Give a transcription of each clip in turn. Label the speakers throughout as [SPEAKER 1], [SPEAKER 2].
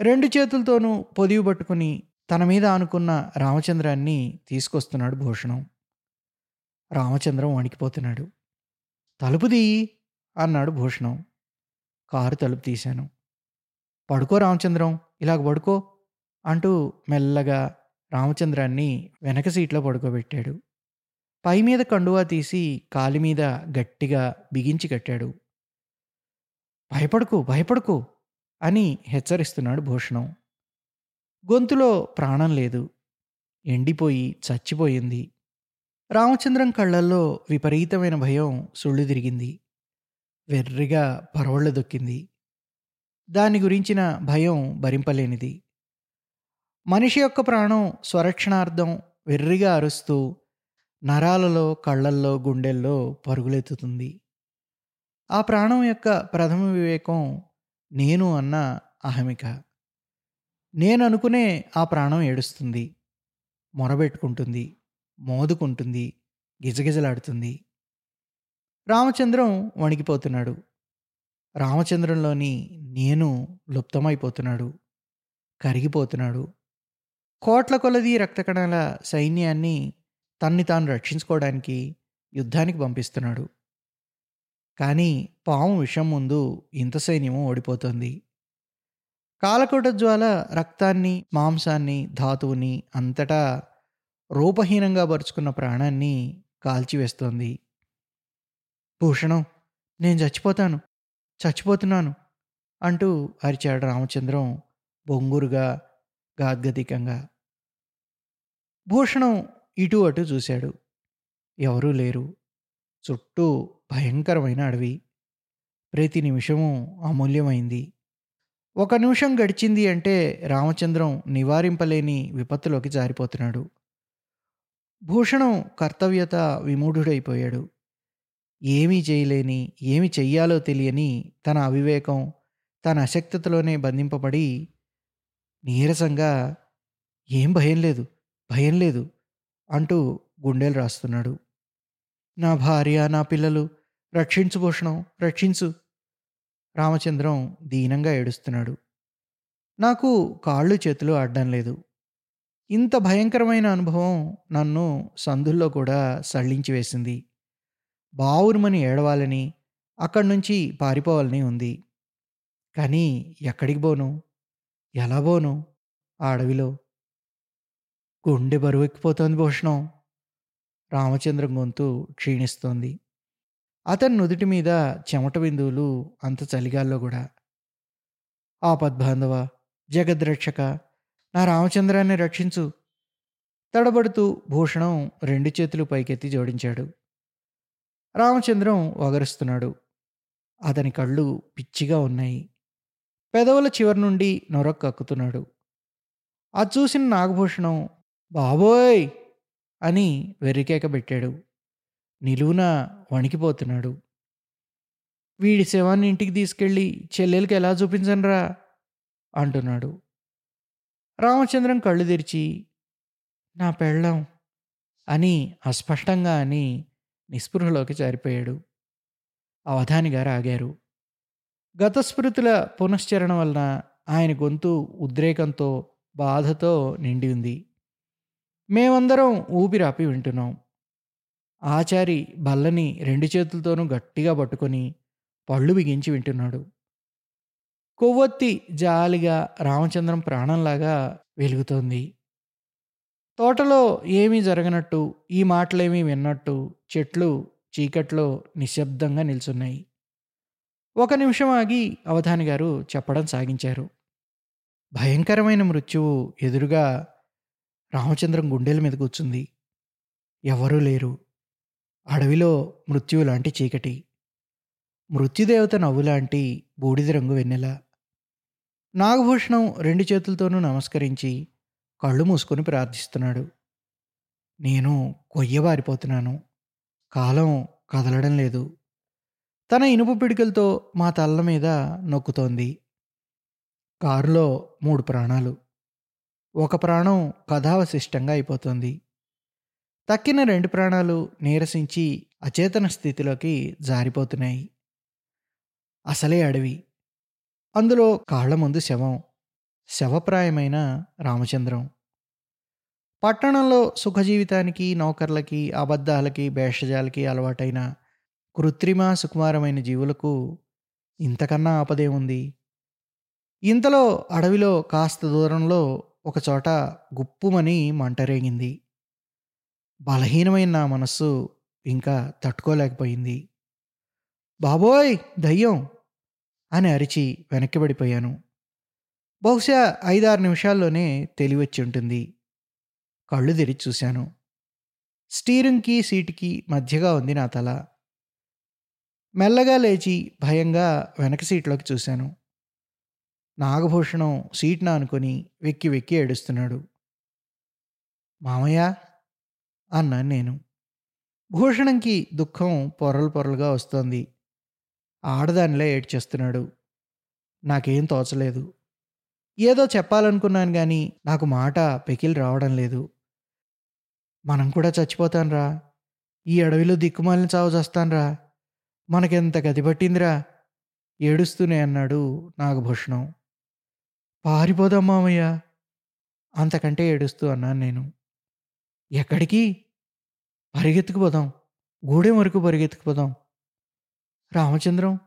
[SPEAKER 1] రెండు చేతులతోనూ పొదివి పట్టుకుని తన మీద ఆనుకున్న రామచంద్రాన్ని తీసుకొస్తున్నాడు భూషణం. రామచంద్రం వణికిపోతున్నాడు. తలుపు తీయి అన్నాడు భూషణం. కారు తలుపు తీశాను. పడుకో రామచంద్రం ఇలాగ పడుకో అంటూ మెల్లగా రామచంద్రాన్ని వెనక సీట్లో పడుకోబెట్టాడు. పై మీద కండువా తీసి కాలి మీద గట్టిగా బిగించి కట్టాడు. భయపడుకో భయపడుకో అని హెచ్చరిస్తున్నాడు భూషణం. గొంతులో ప్రాణం లేదు. ఎండిపోయి చచ్చిపోయింది. రామచంద్రం కళ్ళల్లో విపరీతమైన భయం సుళ్ళు తిరిగింది. వెర్రిగా పరవళ్ళు దొక్కింది. దాని గురించిన భయం భరింపలేనిది. మనిషి యొక్క ప్రాణం స్వరక్షణార్థం వెర్రిగా అరుస్తూ నరాలలో కళ్ళల్లో గుండెల్లో పరుగులెత్తుతుంది. ఆ ప్రాణం యొక్క ప్రథమ వివేకం నేను అన్న అహమిక నేను అనుకునే ఆ ప్రాణం ఏడుస్తుంది. మొరబెట్టుకుంటుంది. మోదుకుంటుంది. గిజగిజలాడుతుంది. రామచంద్రం వణికిపోతున్నాడు. రామచంద్రంలోని నేను లుప్తమైపోతున్నాడు. కరిగిపోతున్నాడు. కోట్ల కొలది రక్తకణాల సైన్యాన్ని తన్ని తాను రక్షించుకోవడానికి యుద్ధానికి పంపిస్తున్నాడు. కానీ పాము విషం ముందు ఇంత సైన్యము ఓడిపోతుంది. కాలకోట జ్వాల రక్తాన్ని మాంసాన్ని ధాతువుని అంతటా రూపహీనంగా పరుచుకున్న ప్రాణాన్ని కాల్చివేస్తోంది. భూషణం నేను చచ్చిపోతాను చచ్చిపోతున్నాను అంటూ అరిచాడు రామచంద్రం బొంగురుగా గాద్గదికంగా భూషణం ఇటు అటు చూశాడు. ఎవరూ లేరు. చుట్టూ భయంకరమైన అడవి. ప్రతి నిమిషము అమూల్యమైంది. ఒక నిమిషం గడిచింది అంటే రామచంద్రం నివారింపలేని విపత్తులోకి జారిపోతున్నాడు. భూషణం కర్తవ్యత విమూఢుడైపోయాడు. ఏమీ చేయలేని ఏమి చెయ్యాలో తెలియని తన అవివేకం తన అశక్తతలోనే బంధింపబడి నీరసంగా ఏం భయం లేదు భయం లేదు అంటూ గుండెలు రాస్తున్నాడు. నా భార్య నా పిల్లలు రక్షించు భూషణం రక్షించు. రామచంద్రం దీనంగా ఏడుస్తున్నాడు. నాకు కాళ్ళు చేతులు ఆడడం లేదు. ఇంత భయంకరమైన అనుభవం నన్ను సందుల్లో కూడా సళ్ళించి వేసింది. బావురుమని ఏడవాలని అక్కడి నుంచి పారిపోవాలని ఉంది. కానీ ఎక్కడికి పోను ఎలా పోను ఆ అడవిలో. గుండె బరువెక్కిపోతోంది భూషణం రామచంద్రం గొంతు క్షీణిస్తోంది. అతని నుదుటి మీద చెమట బిందువులు అంత చలిగాల్లో కూడా. ఆపద్బాంధవ జగద్రక్షక నా రామచంద్రాన్ని రక్షించు. తడబడుతూ భూషణం రెండు చేతులు పైకెత్తి జోడించాడు. రామచంద్రం వగరుస్తున్నాడు. అతని కళ్ళు పిచ్చిగా ఉన్నాయి. పెదవుల చివరి నుండి నొరక్కక్కుతున్నాడు అది చూసిన నాగభూషణం బాబోయ్! అని వెర్రికేక పెట్టాడు నిలువున వణికిపోతున్నాడు. వీడి శవాన్ని ఇంటికి తీసుకెళ్ళి చెల్లెలకి ఎలా చూపించనరా? అంటున్నాడు. రామచంద్రం కళ్ళు తెరిచి నా పెళ్ళం అని అస్పష్టంగా అని నిస్పృహలోకి జారిపోయాడు. అవధాని గారు ఆగారు గతస్మృతుల పునశ్చరణ వలన ఆయన గొంతు ఉద్రేకంతో బాధతో నిండి ఉంది. మేమందరం ఊపిరాపి వింటున్నాం. ఆచారి బల్లని రెండు చేతులతోనూ గట్టిగా పట్టుకొని పళ్ళు బిగించి వింటున్నాడు. కొవ్వొత్తి జాలిగా రామచంద్రం ప్రాణంలాగా వెలుగుతోంది. తోటలో ఏమీ జరగనట్టు ఈ మాటలేమీ విన్నట్టు చెట్లు చీకట్లో నిశ్శబ్దంగా నిల్చున్నాయి. ఒక నిమిషం ఆగి అవధాని గారు చెప్పడం సాగించారు. భయంకరమైన మృత్యువు ఎదురుగా రామచంద్రం గుండెల మీద కూర్చుంది. ఎవరూ లేరు. అడవిలో మృత్యువు లాంటి చీకటి. మృత్యుదేవత నవ్వులాంటి బూడిద రంగు వెన్నెల. నాగభూషణం రెండు చేతులతోనూ నమస్కరించి కళ్ళు మూసుకొని ప్రార్థిస్తున్నాడు. నేను కొయ్యబారిపోతున్నాను. కాలం కదలడం లేదు. తన ఇనుప పిడికలతో మా తల్ల మీద నొక్కుతోంది. కారులో మూడు ప్రాణాలు. ఒక ప్రాణం కథావశిష్టంగా అయిపోతుంది. తక్కిన రెండు ప్రాణాలు నీరసించి అచేతన స్థితిలోకి జారిపోతున్నాయి. అసలే అడవి. అందులో కాళ్ళ ముందు శవం శవప్రాయమైన రామచంద్రం. పట్టణంలో సుఖజీవితానికి నౌకర్లకి అబద్ధాలకి భేషజాలకి అలవాటైన కృత్రిమ సుకుమారమైన జీవులకు ఇంతకన్నా ఆపదేముంది ఇంతలో అడవిలో కాస్త దూరంలో ఒకచోట గుప్పుమని మంటరేగింది బలహీనమైన నా మనస్సు ఇంకా తట్టుకోలేకపోయింది. బాబోయ్! దయ్యం! అని అరిచి వెనక్కి పడిపోయాను. బహుశా ఐదారు నిమిషాల్లోనే తెలివచ్చి ఉంటుంది. కళ్ళు తెరిచి చూశాను. స్టీరింగ్కి సీటుకి మధ్యగా ఉంది నా తల. మెల్లగా లేచి భయంగా వెనక సీట్లోకి చూశాను. నాగభూషణం సీట్న అనుకొని వెక్కి వెక్కి ఏడుస్తున్నాడు. మామయ్య అన్నాను నేను. భూషణంకి దుఃఖం పొరలు పొరలుగా వస్తోంది. ఆడదానిలా ఏడ్చేస్తున్నాడు. నాకేం తోచలేదు. ఏదో చెప్పాలనుకున్నాను కానీ నాకు మాట పెకిలి రావడం లేదు. మనం కూడా చచ్చిపోతాన్రా ఈ అడవిలో దిక్కుమాలిన చావు చేస్తాన్రా మనకెంత గది పట్టిందిరా ఏడుస్తూనే అన్నాడు నాగభూషణం. పారిపోదాం మామయ్య అంతకంటే ఏడుస్తూ అన్నాను నేను. ఎక్కడికి? పరిగెత్తుకుపోదాం. గూడెం వరకు పరిగెత్తుకుపోదాం. రామచంద్రం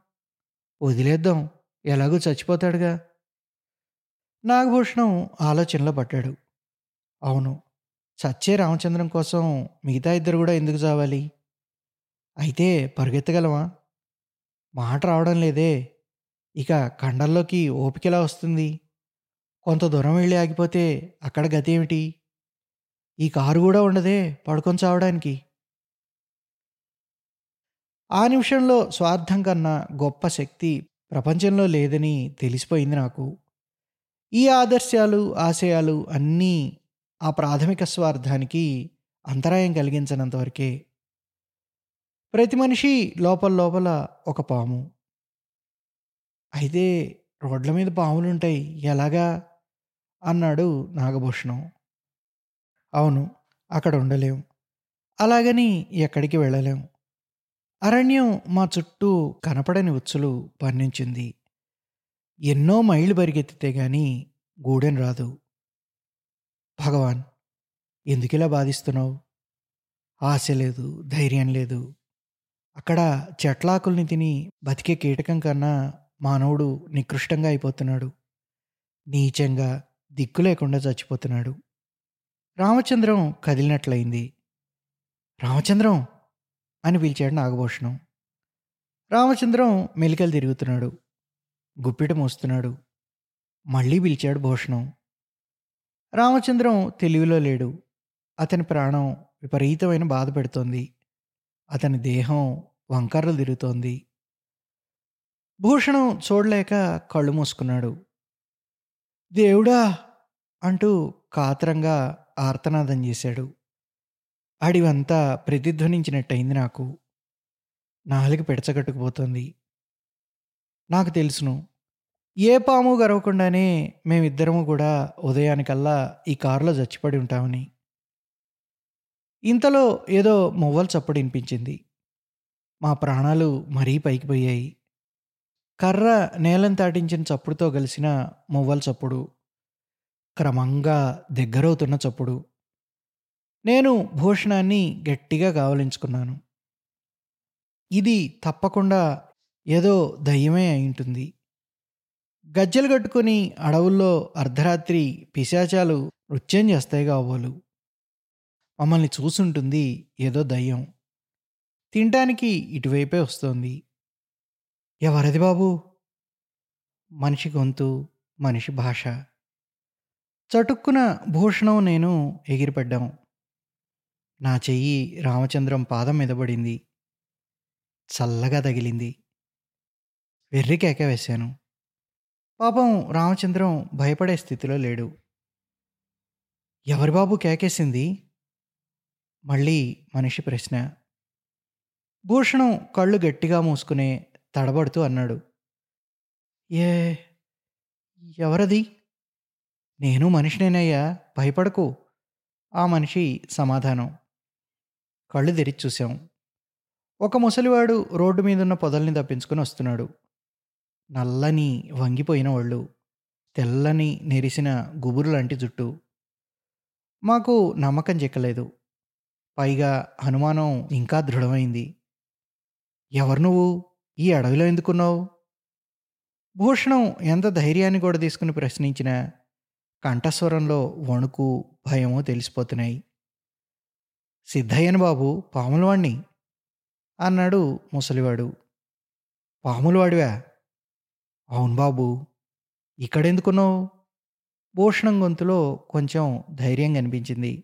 [SPEAKER 1] వదిలేద్దాం. ఎలాగో చచ్చిపోతాడుగా. నాగభూషణం ఆలోచనలో పడ్డాడు. అవును చచ్చే రామచంద్రం కోసం మిగతా ఇద్దరు కూడా ఎందుకు చావాలి? అయితే పరిగెత్తగలవా మాట రావడం లేదే. ఇక కండల్లోకి ఓపికలా వస్తుంది? కొంత దూరం వెళ్ళి ఆగిపోతే అక్కడ గతి ఏమిటి ఈ కారు కూడా ఉండదే పడుకొని చావడానికి. ఆ నిమిషంలో స్వార్థం కన్నా గొప్ప శక్తి ప్రపంచంలో లేదని తెలిసిపోయింది నాకు. ఈ ఆదర్శాలు ఆశయాలు అన్నీ ఆ ప్రాథమిక స్వార్థానికి అంతరాయం కలిగించినంతవరకే ప్రతి మనిషి లోపల లోపల ఒక పాము. అయితే రోడ్ల మీద పాములుంటాయి. ఎలాగా? అన్నాడు నాగభూషణం. అవును అక్కడ ఉండలేం. అలాగని ఎక్కడికి వెళ్ళలేం. అరణ్యం మా చుట్టూ కనపడని ఉచ్చులు పన్నించింది ఎన్నో మైళ్ళు పరిగెత్తితే గాని గూడెం రాదు. భగవాన్ ఎందుకిలా బాధిస్తున్నావు? ఆశ లేదు ధైర్యం లేదు. అక్కడ చెట్లాకుల్ని తిని బతికే కీటకం కన్నా మానవుడు నికృష్టంగా అయిపోతున్నాడు. నీచంగా దిక్కు లేకుండా చచ్చిపోతున్నాడు. రామచంద్రం కదిలినట్లయింది. రామచంద్రం అని పిలిచాడు నాగభూషణం. రామచంద్రం మెలికలు తిరుగుతున్నాడు. గుప్పిట మోస్తున్నాడు. మళ్ళీ పిలిచాడు భూషణం. రామచంద్రం తెలివిలో లేడు. అతని ప్రాణం విపరీతమైన బాధ పెడుతోంది. అతని దేహం వంకర్లు తిరుగుతోంది. భూషణం చూడలేక కళ్ళు మూసుకున్నాడు. దేవుడా అంటూ కాతరంగా ఆర్తనాదం చేశాడు. అడివంతా ప్రతిధ్వనించినట్టయింది నాకు. నాలుగు పెడచగట్టుకుపోతుంది. నాకు తెలుసును ఏ పాము గరవకుండానే మేమిద్దరము కూడా ఉదయానికల్లా ఈ కారులో చచ్చిపడి ఉంటామని. ఇంతలో ఏదో మువ్వలు చప్పుడు వినిపించింది మా ప్రాణాలు మరీ పైకి పోయాయి. కర్ర నేలను తాటించిన చప్పుడుతో కలిసిన మువ్వల చప్పుడు క్రమంగా దగ్గరవుతున్న చప్పుడు. నేను భూషణాన్ని గట్టిగా కావలించుకున్నాను. ఇది తప్పకుండా ఏదో దయ్యమే అయి ఉంటుంది. గజ్జలు కట్టుకొని అడవుల్లో అర్ధరాత్రి పిశాచాలు నృత్యం చేస్తాయి కావోలు మమ్మల్ని చూసుంటుంది ఏదో దయ్యం. తినటానికి ఇటువైపే వస్తోంది. ఎవరది బాబు? మనిషి గొంతు మనిషి భాష. చటుక్కున భూషణం నేను ఎగిరిపడ్డాం. నా చెయ్యి రామచంద్రం పాదం మీద పడింది. చల్లగా తగిలింది. వెర్రి కేక వేశాను. పాపం రామచంద్రం భయపడే స్థితిలో లేడు. ఎవరి బాబు కేకేసింది? మళ్ళీ మనిషి ప్రశ్న. భూషణం కళ్ళు గట్టిగా మూసుకునే తడబడుతూ అన్నాడు. ఏ ఎవరది? నేను మనిషినేనయ్యా భయపడకు. ఆ మనిషి సమాధానం. కళ్ళు తెరిచి చూశాం. ఒక ముసలివాడు రోడ్డు మీదున్న పొదల్ని తప్పించుకొని వస్తున్నాడు. నల్లని వంగిపోయిన వాళ్ళు తెల్లని నెరిసిన గుబురులాంటి జుట్టు. మాకు నమ్మకం చిక్కలేదు. పైగా అనుమానం ఇంకా దృఢమైంది. ఎవరు నువ్వు? ఈ అడవిలో ఎందుకున్నావు? భూషణం ఎంత ధైర్యాన్ని కూడా తీసుకుని ప్రశ్నించినా కంఠస్వరంలో వణుకు భయము తెలిసిపోతున్నాయి. సిద్ధయ్యను బాబు పాములవాణ్ణి అన్నాడు ముసలివాడు. పాములవాడివా? అవును బాబు. ఇక్కడెందుకున్నావు? భూషణం గొంతులో కొంచెం ధైర్యం కనిపించింది.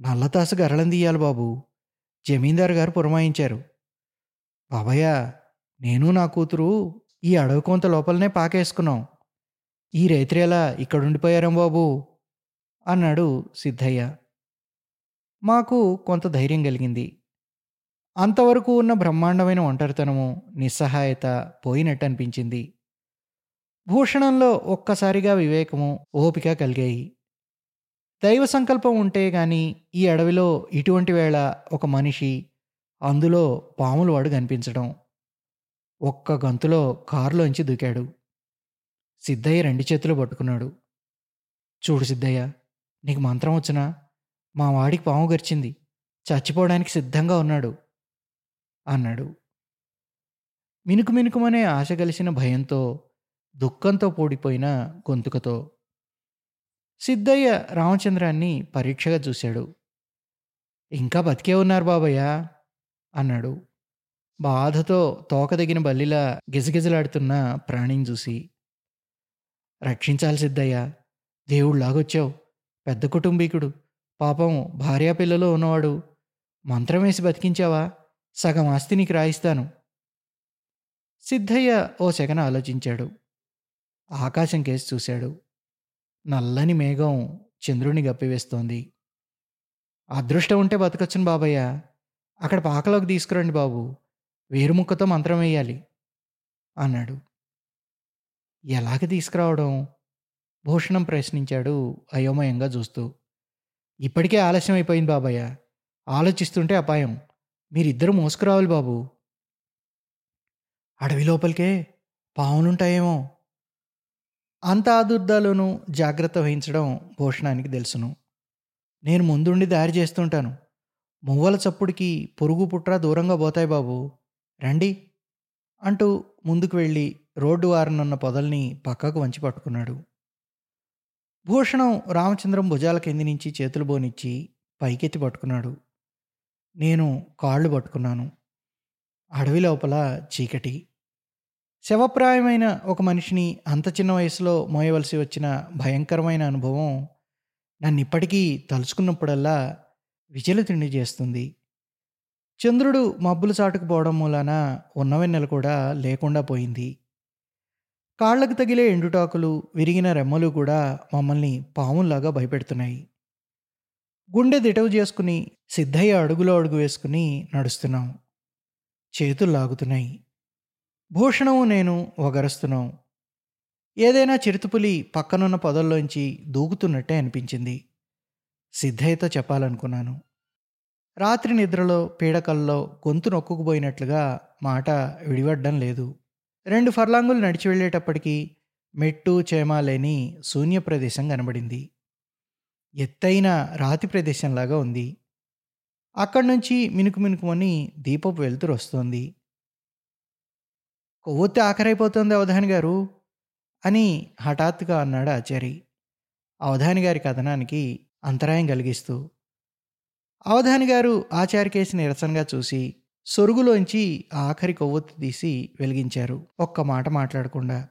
[SPEAKER 1] నల్లతాసు గరళం తీయాలి బాబు. జమీందారు గారు పురమాయించారు. బాబయ్య నేను నా కూతురు ఈ అడవి కొంత లోపలనే పాకేసుకున్నాం. ఈ రైతులు ఎలా ఇక్కడుండిపోయారం బాబు? అన్నాడు సిద్ధయ్య. మాకు కొంత ధైర్యం కలిగింది. అంతవరకు ఉన్న బ్రహ్మాండమైన ఒంటరితనము నిస్సహాయత పోయినట్టు అనిపించింది భూషణంలో ఒక్కసారిగా వివేకము ఓపిక కలిగాయి. దైవ సంకల్పం ఉంటే గాని ఈ అడవిలో ఇటువంటి వేళ ఒక మనిషి అందులో పాములు వాడు కనిపించడం. ఒక్క గంతులో కారులోంచి దూకాడు. సిద్ధయ్య రెండు చేతులు పట్టుకున్నాడు. చూడు సిద్ధయ్య నీకు మంత్రం వచ్చినా? మా వాడికి పాము గరిచింది. చచ్చిపోవడానికి సిద్ధంగా ఉన్నాడు. అన్నాడు. మినుకు మినుకుమనే ఆశ కలిసిన భయంతో దుఃఖంతో పూడిపోయిన గొంతుకతో సిద్ధయ్య రామచంద్రాన్ని పరీక్షగా చూశాడు. ఇంకా బతికే ఉన్నారు బాబయ్య. అన్నాడు. బాధతో తోకదగిన బల్లిలా గిజగిజలాడుతున్న ప్రాణిని చూసి రక్షించాలి సిద్ధయ్యా దేవుళ్ళలాగొచ్చావు పెద్ద కుటుంబీకుడు పాపం భార్యా పిల్లలు ఉన్నవాడు మంత్రం వేసి బతికించావా సగం ఆస్తి నీకు రాయిస్తాను. సిద్ధయ్య ఓ సెగన ఆలోచించాడు. ఆకాశం కేసి చూశాడు. నల్లని మేఘం చంద్రుని గప్పివేస్తోంది. అదృష్టం ఉంటే బతకచ్చును బాబయ్య అక్కడ పాకలోకి తీసుకురండి బాబు. వేరుముక్కతో మంత్రం వేయాలి. అన్నాడు. ఎలాగ తీసుకురావడం? భూషణం ప్రశ్నించాడు అయోమయంగా చూస్తూ. ఇప్పటికే ఆలస్యం అయిపోయింది బాబయ్య. ఆలోచిస్తుంటే అపాయం. మీరిద్దరూ మోసుకురావాలి బాబు. అడవి లోపలికే పావులుంటాయేమో అంత ఆదుర్దాలోనూ జాగ్రత్త వహించడం భూషణానికి తెలుసును. నేను ముందుండి దారి చేస్తుంటాను. మువ్వల చప్పుడికి పొరుగు పుట్ర దూరంగా పోతాయి బాబు. రండి. అంటూ ముందుకు వెళ్ళి రోడ్డు వారనున్న పొదల్ని పక్కకు వంచి పట్టుకున్నాడు. భూషణం రామచంద్రం భుజాల కింది నుంచి చేతులు బోనిచ్చి పైకెత్తి పట్టుకున్నాడు. నేను కాళ్ళు పట్టుకున్నాను. అడవి లోపల చీకటి. శవప్రాయమైన ఒక మనిషిని అంత చిన్న వయసులో మోయవలసి వచ్చిన భయంకరమైన అనుభవం నన్ను ఇప్పటికీ తలుచుకున్నప్పుడల్లా విచలితుణ్ణి చేస్తుంది. చంద్రుడు మబ్బులు చాటుకుపోవడం మూలాన ఉన్నవెన్నెల కూడా లేకుండా పోయింది. కాళ్ళకు తగిలే ఎండుటాకులు విరిగిన రెమ్మలు కూడా మమ్మల్ని పాముల్లాగా భయపెడుతున్నాయి. గుండె దిటవు చేసుకుని సిద్ధయ్య అడుగులో అడుగు వేసుకుని నడుస్తున్నాం. చేతులు లాగుతున్నాయి. భూషణము నేను వగరుస్తున్నాం. ఏదైనా చిరుతుపులి పక్కనున్న పొదల్లోంచి దూకుతున్నట్టే అనిపించింది. సిద్ధయ్యతో చెప్పాలనుకున్నాను. రాత్రి నిద్రలో పీడకల్లో గొంతు నొక్కుకుపోయినట్లుగా మాట విడివడ్డం లేదు. రెండు ఫర్లాంగులు నడిచి వెళ్ళేటప్పటికీ మెట్టు చేమ లేని శూన్య ప్రదేశం కనబడింది. ఎత్తైన రాతి ప్రదేశంలాగా ఉంది. అక్కడి నుంచి మినుకు మినుకుమని దీపపు వెలుతురు వస్తోంది. కొవ్వొత్తి ఆఖరైపోతుంది అవధాని గారు? అని హఠాత్తుగా అన్నాడు ఆచారి. అవధాని గారి కథనానికి అంతరాయం కలిగిస్తూ అవధాని గారు ఆచారికేసి నిరసనగా చూసి సొరుగులోంచి ఆఖరి కొవ్వొత్తి తీసి వెలిగించారు. ఒక్క మాట మాట్లాడకుండా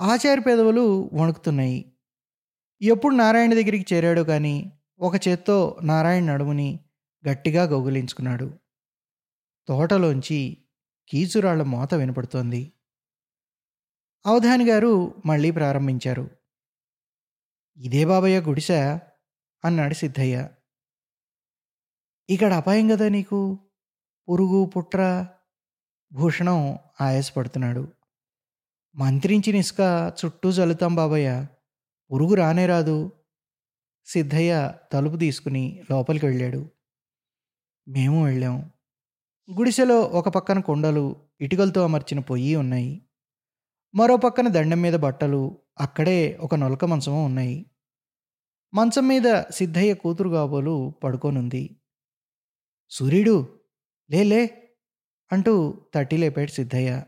[SPEAKER 1] ఆచారి పెదవులు వణుకుతున్నాయి. ఎప్పుడు నారాయణ దగ్గరికి చేరాడో కానీ ఒక చేత్తో నారాయణ నడుముని గట్టిగా గౌగులించుకున్నాడు. తోటలోంచి కీచురాళ్ళ మోత వినపడుతోంది. అవధాని గారు మళ్ళీ ప్రారంభించారు. ఇదే బాబయ్య గుడిసా? అన్నాడు సిద్ధయ్య. ఇక్కడ అపాయం కదా నీకు? పురుగు పుట్ర భూషణం ఆయాసపడుతున్నాడు. మంత్రించిన ఇసుక చుట్టూ చల్లుతాం బాబయ్య. పురుగు రానే రాదు. సిద్ధయ్య తలుపు తీసుకుని లోపలికి వెళ్ళాడు. మేము వెళ్ళాం. గుడిసెలో ఒక పక్కన కొండలు ఇటుకలతో అమర్చిన పొయ్యి ఉన్నాయి. మరో పక్కన దండం మీద బట్టలు అక్కడే ఒక నొలక మంచము ఉన్నాయి. మంచం మీద సిద్ధయ్య కూతురు కాబోలు పడుకోనుంది. సూర్యుడు లేలే అంటూ తట్టిలేపాడు సిద్ధయ్య.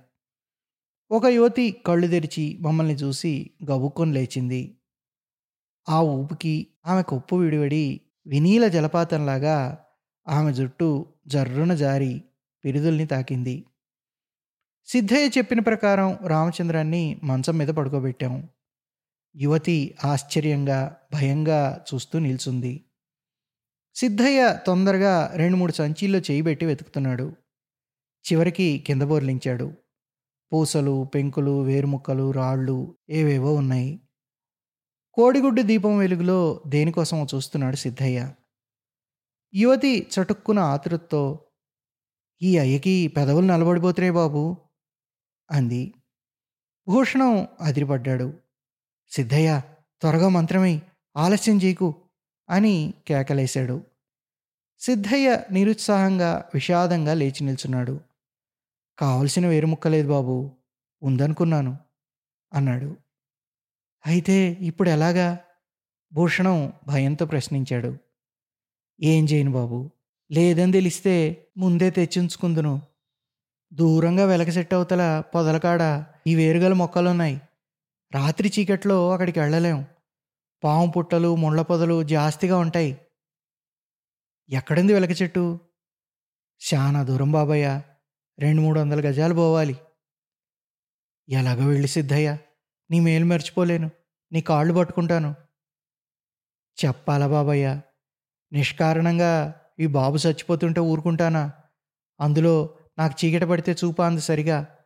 [SPEAKER 1] ఒక యువతి కళ్ళు తెరిచి మమ్మల్ని చూసి గబుక్కొని లేచింది. ఆ ఊపికి ఆమె కొప్పు విడివడి వినీల జలపాతంలాగా ఆమె జుట్టు జర్రున జారి పిరుదుల్ని తాకింది. సిద్ధయ్య చెప్పిన ప్రకారం రామచంద్రాన్ని మంచం మీద పడుకోబెట్టాం. యువతి ఆశ్చర్యంగా భయంగా చూస్తూ నిల్చుంది. సిద్ధయ్య తొందరగా రెండు మూడు సంచీల్లో చేయిబెట్టి వెతుకుతున్నాడు. చివరికి కింద బోర్లించాడు. పూసలు పెంకులు వేరుముక్కలు రాళ్ళు ఏవేవో ఉన్నాయి. కోడిగుడ్డు దీపం వెలుగులో దేనికోసమో చూస్తున్నాడు సిద్ధయ్య? యువతి చటుక్కున ఆతృతతో ఈ అయ్యకి పెదవులు నలబడిపోతున్నాయి బాబు అంది. భూషణం అదిరిపడ్డాడు. సిద్ధయ్య త్వరగా మంత్రమై ఆలస్యం చేయకు అని కేకలేశాడు. సిద్ధయ్య నిరుత్సాహంగా విషాదంగా లేచి నిల్చున్నాడు. కావలసిన వేరుముక్కలేదు బాబు ఉందనుకున్నాను అన్నాడు. అయితే ఇప్పుడు ఎలాగా? భూషణం భయంతో ప్రశ్నించాడు. ఏం చేయను బాబు లేదని తెలిస్తే ముందే తెచ్చించుకుందును. దూరంగా వెలకసెట్ అవతల పొదలకాడ ఈ వేరుగల మొక్కలున్నాయి. రాత్రి చీకట్లో అక్కడికి వెళ్ళలేం. పాము పుట్టలు ముళ్ళ పొదలు జాస్తిగా ఉంటాయి. ఎక్కడుంది వెలక చెట్టు? చాలా దూరం బాబయ్య. రెండు మూడు వందల గజాలు పోవాలి. ఎలాగో వెళ్ళి సిద్ధయ్య. నీ మేలు మర్చిపోలేను. నీ కాళ్ళు పట్టుకుంటాను. చెప్పాలా బాబయ్య? నిష్కారణంగా ఈ బాబు చచ్చిపోతుంటే ఊరుకుంటానా? అందులో నాకు చీకట పడితే చూపా అంది సరిగా.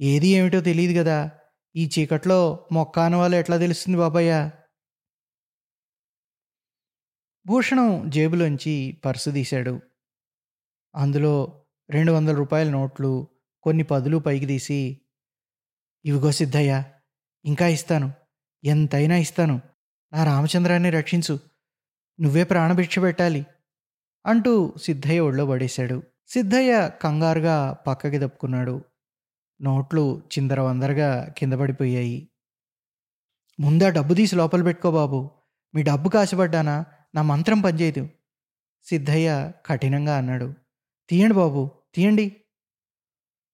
[SPEAKER 1] ఏది ఏమిటో తెలియదు కదా. ఈ చీకట్లో మొక్క వాళ్ళు ఎట్లా తెలుస్తుంది బాబయ్య? భూషణం జేబులోంచి పర్సు తీశాడు. అందులో రెండు వందల రూపాయల నోట్లు కొన్ని పదులు పైకి తీసి ఇవిగో సిద్ధయ్య ఇంకా ఇస్తాను ఎంతైనా ఇస్తాను నా రామచంద్రాన్ని రక్షించు నువ్వే ప్రాణభిక్ష పెట్టాలి అంటూ సిద్ధయ్య ఒళ్ళో పడేశాడు. సిద్ధయ్య కంగారుగా పక్కకి తప్పుకున్నాడు నోట్లు చిందరవందరగా కింద పడిపోయాయి. ముందా డబ్బు తీసి లోపల పెట్టుకో బాబు. మీ డబ్బు కాసిపడ్డానా? నా మంత్రం పనిచేయదు. సిద్ధయ్య కఠినంగా అన్నాడు. తీయండి బాబు తీయండి.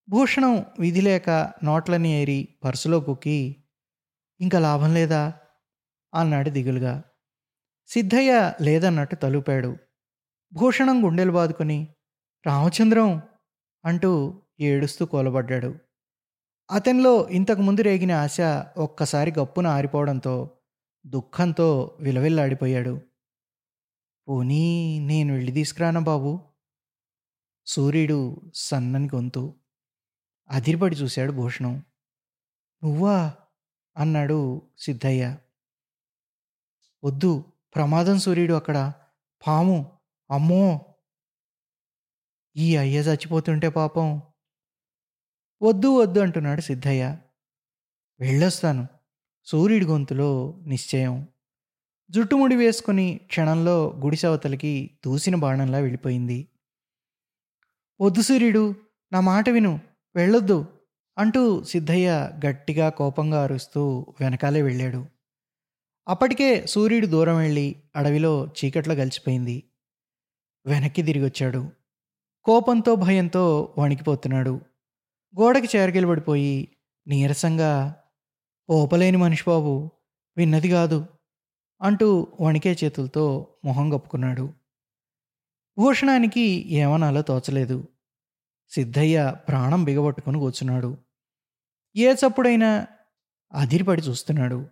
[SPEAKER 1] భూషణం విధి లేక నోట్లని ఏరి పర్సులో కుక్కి ఇంకా లాభం లేదా? అన్నాడు దిగులుగా. సిద్ధయ్య లేదన్నట్టు తలుపాడు. భూషణం గుండెలు బాదుకొని రామచంద్రం అంటూ ఏడుస్తూ కోలబడ్డాడు. అతనిలో ఇంతకుముందు రేగిన ఆశ ఒక్కసారి గప్పున ఆరిపోవడంతో దుఃఖంతో విలవిల్లాడిపోయాడు. పోనీ నేను వెళ్ళి తీసుకురానా బాబు? సూర్యుడు సన్నని గొంతు. అదిరిపడి చూశాడు భూషణం. నువ్వా? అన్నాడు సిద్ధయ్య. వద్దు ప్రమాదం సూర్యుడు అక్కడ. పాము అమ్మో! ఈ అయ్య చచ్చిపోతుంటే పాపం. వద్దు వద్దు అంటున్నాడు సిద్ధయ్య. వెళ్ళొస్తాను. సూర్యుడి గొంతులో నిశ్చయం. జుట్టుముడి వేసుకుని క్షణంలో గుడిసవతలకి దూసిన బాణంలా వెళ్ళిపోయింది. వద్దు సూర్యుడు నా మాట విను వెళ్ళొద్దు అంటూ సిద్ధయ్య గట్టిగా కోపంగా అరుస్తూ వెనకాలే వెళ్ళాడు. అప్పటికే సూర్యుడు దూరం వెళ్ళి అడవిలో చీకట్లో కలిసిపోయింది వెనక్కి తిరిగొచ్చాడు. కోపంతో భయంతో వణికిపోతున్నాడు. గోడకి చేరగిలబడిపోయి నీరసంగా ఓపలేని మనిషి బాబు విన్నది కాదు అంటూ వణికే చేతులతో మొహం కప్పుకున్నాడు. భూషణానికి ఏమనాలో తోచలేదు. సిద్ధయ్య ప్రాణం బిగబట్టుకుని కూర్చున్నాడు. ఏ చప్పుడైనా అదిరిపడి చూస్తున్నాడు.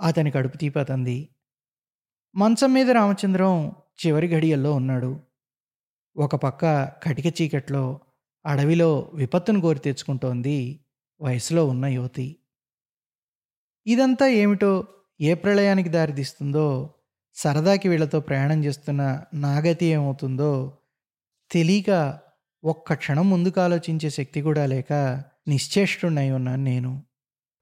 [SPEAKER 1] అతని కడుపు తీపతంది మంచం మీద రామచంద్రం చివరి గడియల్లో ఉన్నాడు. ఒక పక్క కటిక చీకట్లో అడవిలో విపత్తును కోరి తెచ్చుకుంటోంది వయసులో ఉన్న యువతి. ఇదంతా ఏమిటో ఏ ప్రళయానికి దారితీస్తుందో సరదాకి వీళ్ళతో ప్రయాణం చేస్తున్న నాగతి ఏమవుతుందో తెలియక ఒక్క క్షణం ముందుకు ఆలోచించే శక్తి కూడా లేక నిశ్చేష్టున్నై ఉన్నాను నేను.